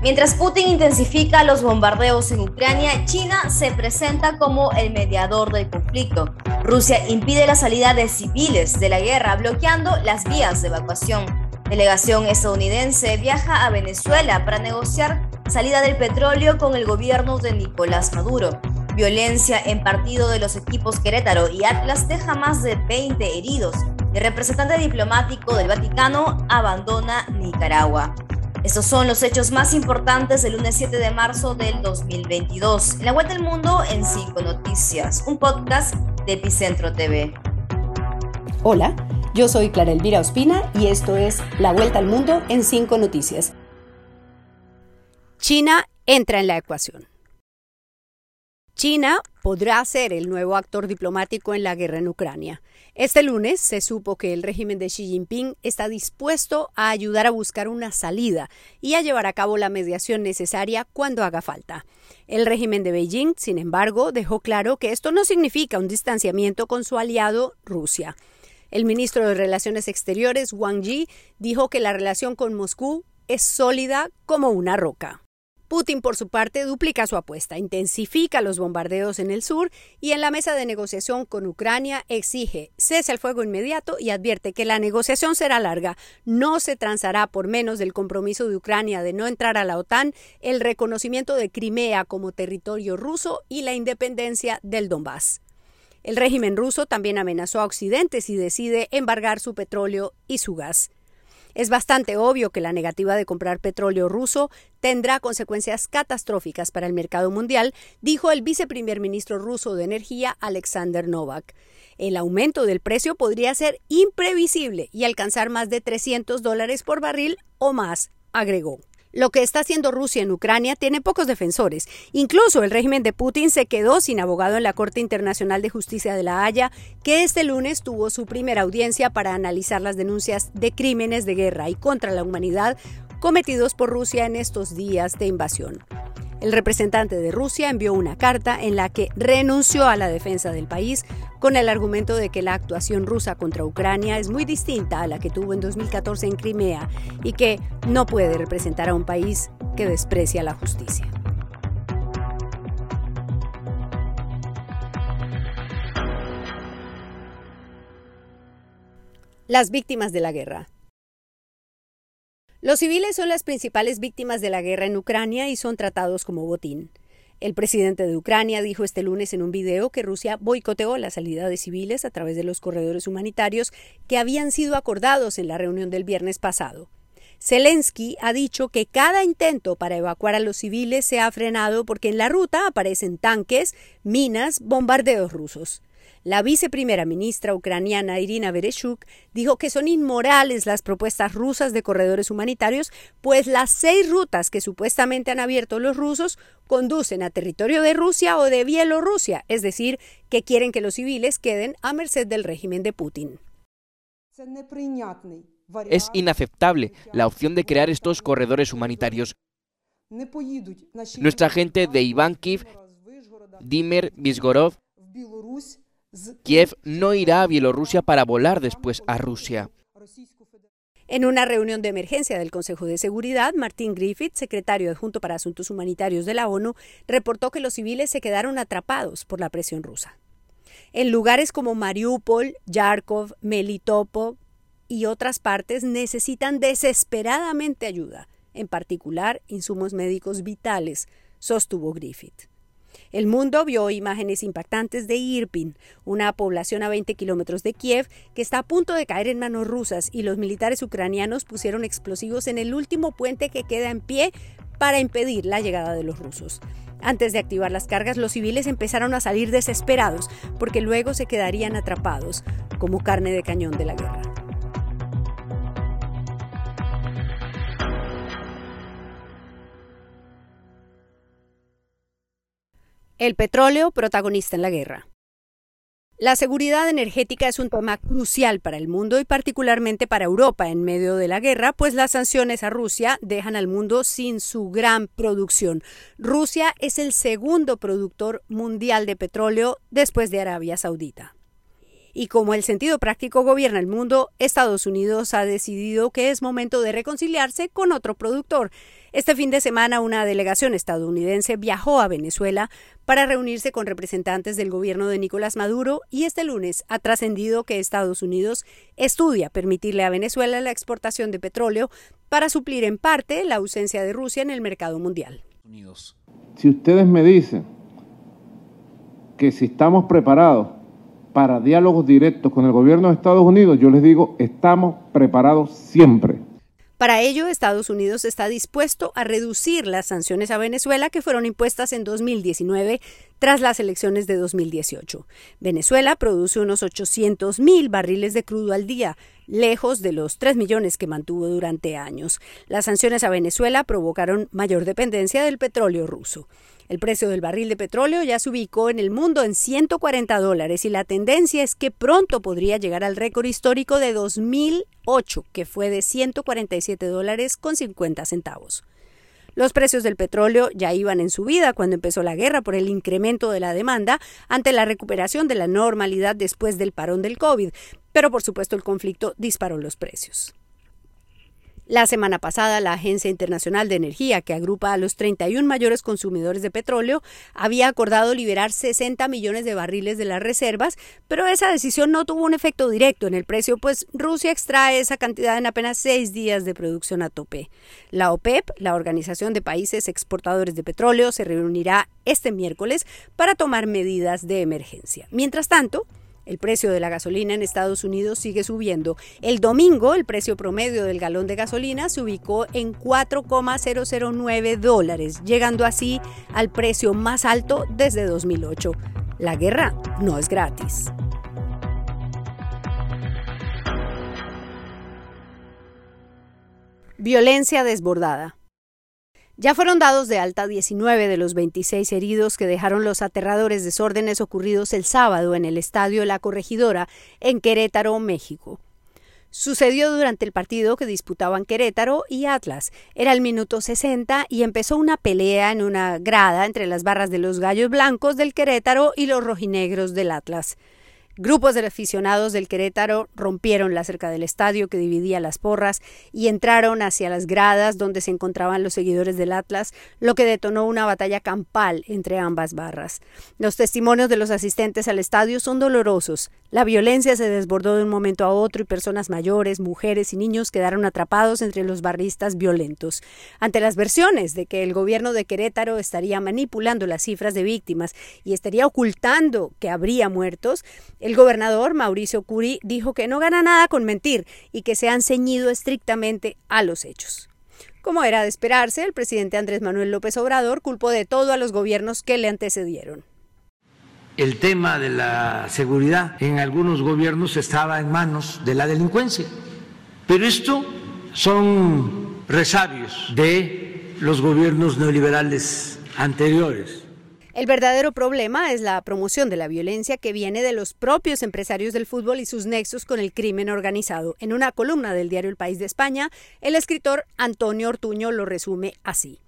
Mientras Putin intensifica los bombardeos en Ucrania, China se presenta como el mediador del conflicto. Rusia impide la salida de civiles de la guerra, bloqueando las vías de evacuación. Delegación estadounidense viaja a Venezuela para negociar salida del petróleo con el gobierno de Nicolás Maduro. Violencia en partido de los equipos Querétaro y Atlas deja más de 20 heridos. El representante diplomático del Vaticano abandona Nicaragua. Estos son los hechos más importantes del lunes 7 de marzo del 2022. En la Vuelta al Mundo en 5 Noticias, un podcast de Epicentro TV. Hola, yo soy Clara Elvira Ospina y esto es La Vuelta al Mundo en 5 Noticias. China entra en la ecuación. China podrá ser el nuevo actor diplomático en la guerra en Ucrania. Este lunes se supo que el régimen de Xi Jinping está dispuesto a ayudar a buscar una salida y a llevar a cabo la mediación necesaria cuando haga falta. El régimen de Beijing, sin embargo, dejó claro que esto no significa un distanciamiento con su aliado Rusia. El ministro de Relaciones Exteriores, Wang Yi, dijo que la relación con Moscú es sólida como una roca. Putin, por su parte, duplica su apuesta, intensifica los bombardeos en el sur y en la mesa de negociación con Ucrania exige cese al fuego inmediato y advierte que la negociación será larga. No se transará por menos del compromiso de Ucrania de no entrar a la OTAN, el reconocimiento de Crimea como territorio ruso y la independencia del Donbass. El régimen ruso también amenazó a Occidente si decide embargar su petróleo y su gas. Es bastante obvio que la negativa de comprar petróleo ruso tendrá consecuencias catastróficas para el mercado mundial, dijo el viceprimer ministro ruso de Energía, Alexander Novak. El aumento del precio podría ser imprevisible y alcanzar más de 300 dólares por barril o más, agregó. Lo que está haciendo Rusia en Ucrania tiene pocos defensores. Incluso el régimen de Putin se quedó sin abogado en la Corte Internacional de Justicia de La Haya, que este lunes tuvo su primera audiencia para analizar las denuncias de crímenes de guerra y contra la humanidad cometidos por Rusia en estos días de invasión. El representante de Rusia envió una carta en la que renunció a la defensa del país con el argumento de que la actuación rusa contra Ucrania es muy distinta a la que tuvo en 2014 en Crimea y que no puede representar a un país que desprecia la justicia. Las víctimas de la guerra. Los civiles son las principales víctimas de la guerra en Ucrania y son tratados como botín. El presidente de Ucrania dijo este lunes en un video que Rusia boicoteó la salida de civiles a través de los corredores humanitarios que habían sido acordados en la reunión del viernes pasado. Zelensky ha dicho que cada intento para evacuar a los civiles se ha frenado porque en la ruta aparecen tanques, minas, bombardeos rusos. La viceprimera ministra ucraniana Irina Bereshuk dijo que son inmorales las propuestas rusas de corredores humanitarios, pues las seis rutas que supuestamente han abierto los rusos conducen a territorio de Rusia o de Bielorrusia, es decir, que quieren que los civiles queden a merced del régimen de Putin. Es inaceptable la opción de crear estos corredores humanitarios. Nuestra gente de Ivankiv, Dimer, Vizgorov, Kiev no irá a Bielorrusia para volar después a Rusia. En una reunión de emergencia del Consejo de Seguridad, Martin Griffith, secretario adjunto para Asuntos Humanitarios de la ONU, reportó que los civiles se quedaron atrapados por la presión rusa. En lugares como Mariupol, Yarkov, Melitopol y otras partes necesitan desesperadamente ayuda, en particular insumos médicos vitales, sostuvo Griffith. El mundo vio imágenes impactantes de Irpin, una población a 20 kilómetros de Kiev que está a punto de caer en manos rusas y los militares ucranianos pusieron explosivos en el último puente que queda en pie para impedir la llegada de los rusos. Antes de activar las cargas, los civiles empezaron a salir desesperados porque luego se quedarían atrapados como carne de cañón de la guerra. El petróleo protagonista en la guerra. La seguridad energética es un tema crucial para el mundo y particularmente para Europa en medio de la guerra, pues las sanciones a Rusia dejan al mundo sin su gran producción. Rusia es el segundo productor mundial de petróleo después de Arabia Saudita. Y como el sentido práctico gobierna el mundo, Estados Unidos ha decidido que es momento de reconciliarse con otro productor. Este fin de semana una delegación estadounidense viajó a Venezuela para reunirse con representantes del gobierno de Nicolás Maduro y este lunes ha trascendido que Estados Unidos estudia permitirle a Venezuela la exportación de petróleo para suplir en parte la ausencia de Rusia en el mercado mundial. Si ustedes me dicen que si estamos preparados para diálogos directos con el gobierno de Estados Unidos, yo les digo, estamos preparados siempre. Para ello, Estados Unidos está dispuesto a reducir las sanciones a Venezuela que fueron impuestas en 2019 tras las elecciones de 2018. Venezuela produce unos 800 mil barriles de crudo al día, lejos de los 3 millones que mantuvo durante años. Las sanciones a Venezuela provocaron mayor dependencia del petróleo ruso. El precio del barril de petróleo ya se ubicó en el mundo en 140 dólares y la tendencia es que pronto podría llegar al récord histórico de 2008, que fue de 147 dólares con 50 centavos. Los precios del petróleo ya iban en subida cuando empezó la guerra por el incremento de la demanda ante la recuperación de la normalidad después del parón del COVID, pero por supuesto el conflicto disparó los precios. La semana pasada, la Agencia Internacional de Energía, que agrupa a los 31 mayores consumidores de petróleo, había acordado liberar 60 millones de barriles de las reservas, pero esa decisión no tuvo un efecto directo en el precio, pues Rusia extrae esa cantidad en apenas seis días de producción a tope. La OPEP, la Organización de Países Exportadores de Petróleo, se reunirá este miércoles para tomar medidas de emergencia. Mientras tanto, el precio de la gasolina en Estados Unidos sigue subiendo. El domingo, el precio promedio del galón de gasolina se ubicó en 4,009 dólares, llegando así al precio más alto desde 2008. La guerra no es gratis. Violencia desbordada. Ya fueron dados de alta 19 de los 26 heridos que dejaron los aterradores desórdenes ocurridos el sábado en el estadio La Corregidora en Querétaro, México. Sucedió durante el partido que disputaban Querétaro y Atlas. Era el minuto 60 y empezó una pelea en una grada entre las barras de los Gallos Blancos del Querétaro y los rojinegros del Atlas. Grupos de aficionados del Querétaro rompieron la cerca del estadio que dividía las porras y entraron hacia las gradas donde se encontraban los seguidores del Atlas, lo que detonó una batalla campal entre ambas barras. Los testimonios de los asistentes al estadio son dolorosos. La violencia se desbordó de un momento a otro y personas mayores, mujeres y niños quedaron atrapados entre los barristas violentos. Ante las versiones de que el gobierno de Querétaro estaría manipulando las cifras de víctimas y estaría ocultando que habría muertos, el gobernador Mauricio Curi dijo que no gana nada con mentir y que se han ceñido estrictamente a los hechos. Como era de esperarse, el presidente Andrés Manuel López Obrador culpó de todo a los gobiernos que le antecedieron. El tema de la seguridad en algunos gobiernos estaba en manos de la delincuencia, pero esto son resabios de los gobiernos neoliberales anteriores. El verdadero problema es la promoción de la violencia que viene de los propios empresarios del fútbol y sus nexos con el crimen organizado. En una columna del diario El País de España, el escritor Antonio Ortuño lo resume así.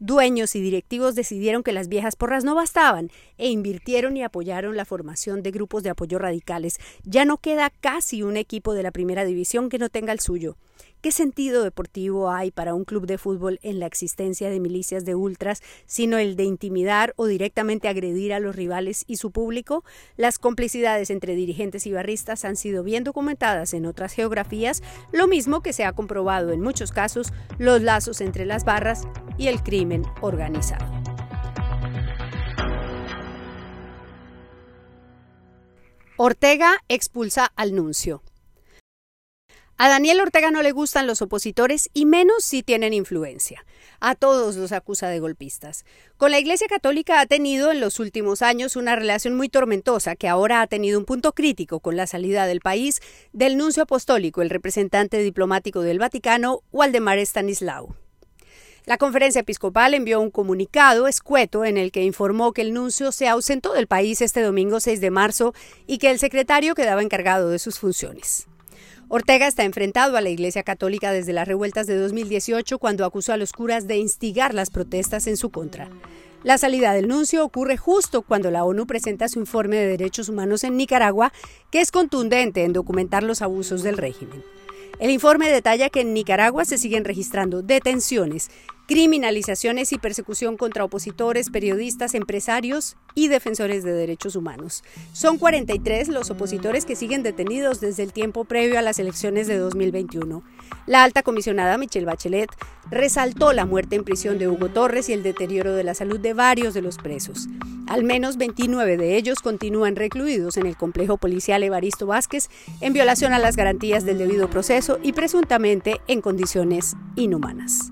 Dueños y directivos decidieron que las viejas porras no bastaban e invirtieron y apoyaron la formación de grupos de apoyo radicales. Ya no queda casi un equipo de la primera división que no tenga el suyo. ¿Qué sentido deportivo hay para un club de fútbol en la existencia de milicias de ultras, sino el de intimidar o directamente agredir a los rivales y su público? Las complicidades entre dirigentes y barristas han sido bien documentadas en otras geografías, lo mismo que se ha comprobado en muchos casos los lazos entre las barras y el crimen organizado. Ortega expulsa al nuncio. A Daniel Ortega no le gustan los opositores y menos si tienen influencia. A todos los acusa de golpistas. Con la Iglesia Católica ha tenido en los últimos años una relación muy tormentosa que ahora ha tenido un punto crítico con la salida del país del nuncio apostólico, el representante diplomático del Vaticano, Waldemar Stanislao. La conferencia episcopal envió un comunicado escueto en el que informó que el nuncio se ausentó del país este domingo 6 de marzo y que el secretario quedaba encargado de sus funciones. Ortega está enfrentado a la Iglesia Católica desde las revueltas de 2018 cuando acusó a los curas de instigar las protestas en su contra. La salida del nuncio ocurre justo cuando la ONU presenta su informe de derechos humanos en Nicaragua, que es contundente en documentar los abusos del régimen. El informe detalla que en Nicaragua se siguen registrando detenciones, criminalizaciones y persecución contra opositores, periodistas, empresarios y defensores de derechos humanos. Son 43 los opositores que siguen detenidos desde el tiempo previo a las elecciones de 2021. La alta comisionada Michelle Bachelet resaltó la muerte en prisión de Hugo Torres y el deterioro de la salud de varios de los presos. Al menos 29 de ellos continúan recluidos en el complejo policial Evaristo Vázquez en violación a las garantías del debido proceso y presuntamente en condiciones inhumanas.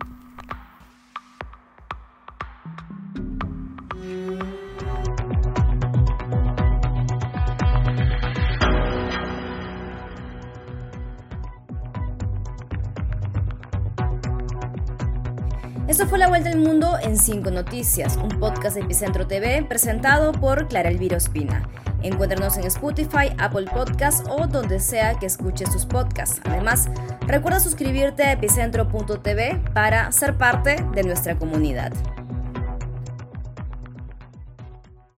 Esto fue La Vuelta al Mundo en 5 Noticias, un podcast de Epicentro TV presentado por Clara Elvira Ospina. Encuéntranos en Spotify, Apple Podcasts o donde sea que escuches tus podcasts. Además, recuerda suscribirte a epicentro.tv para ser parte de nuestra comunidad.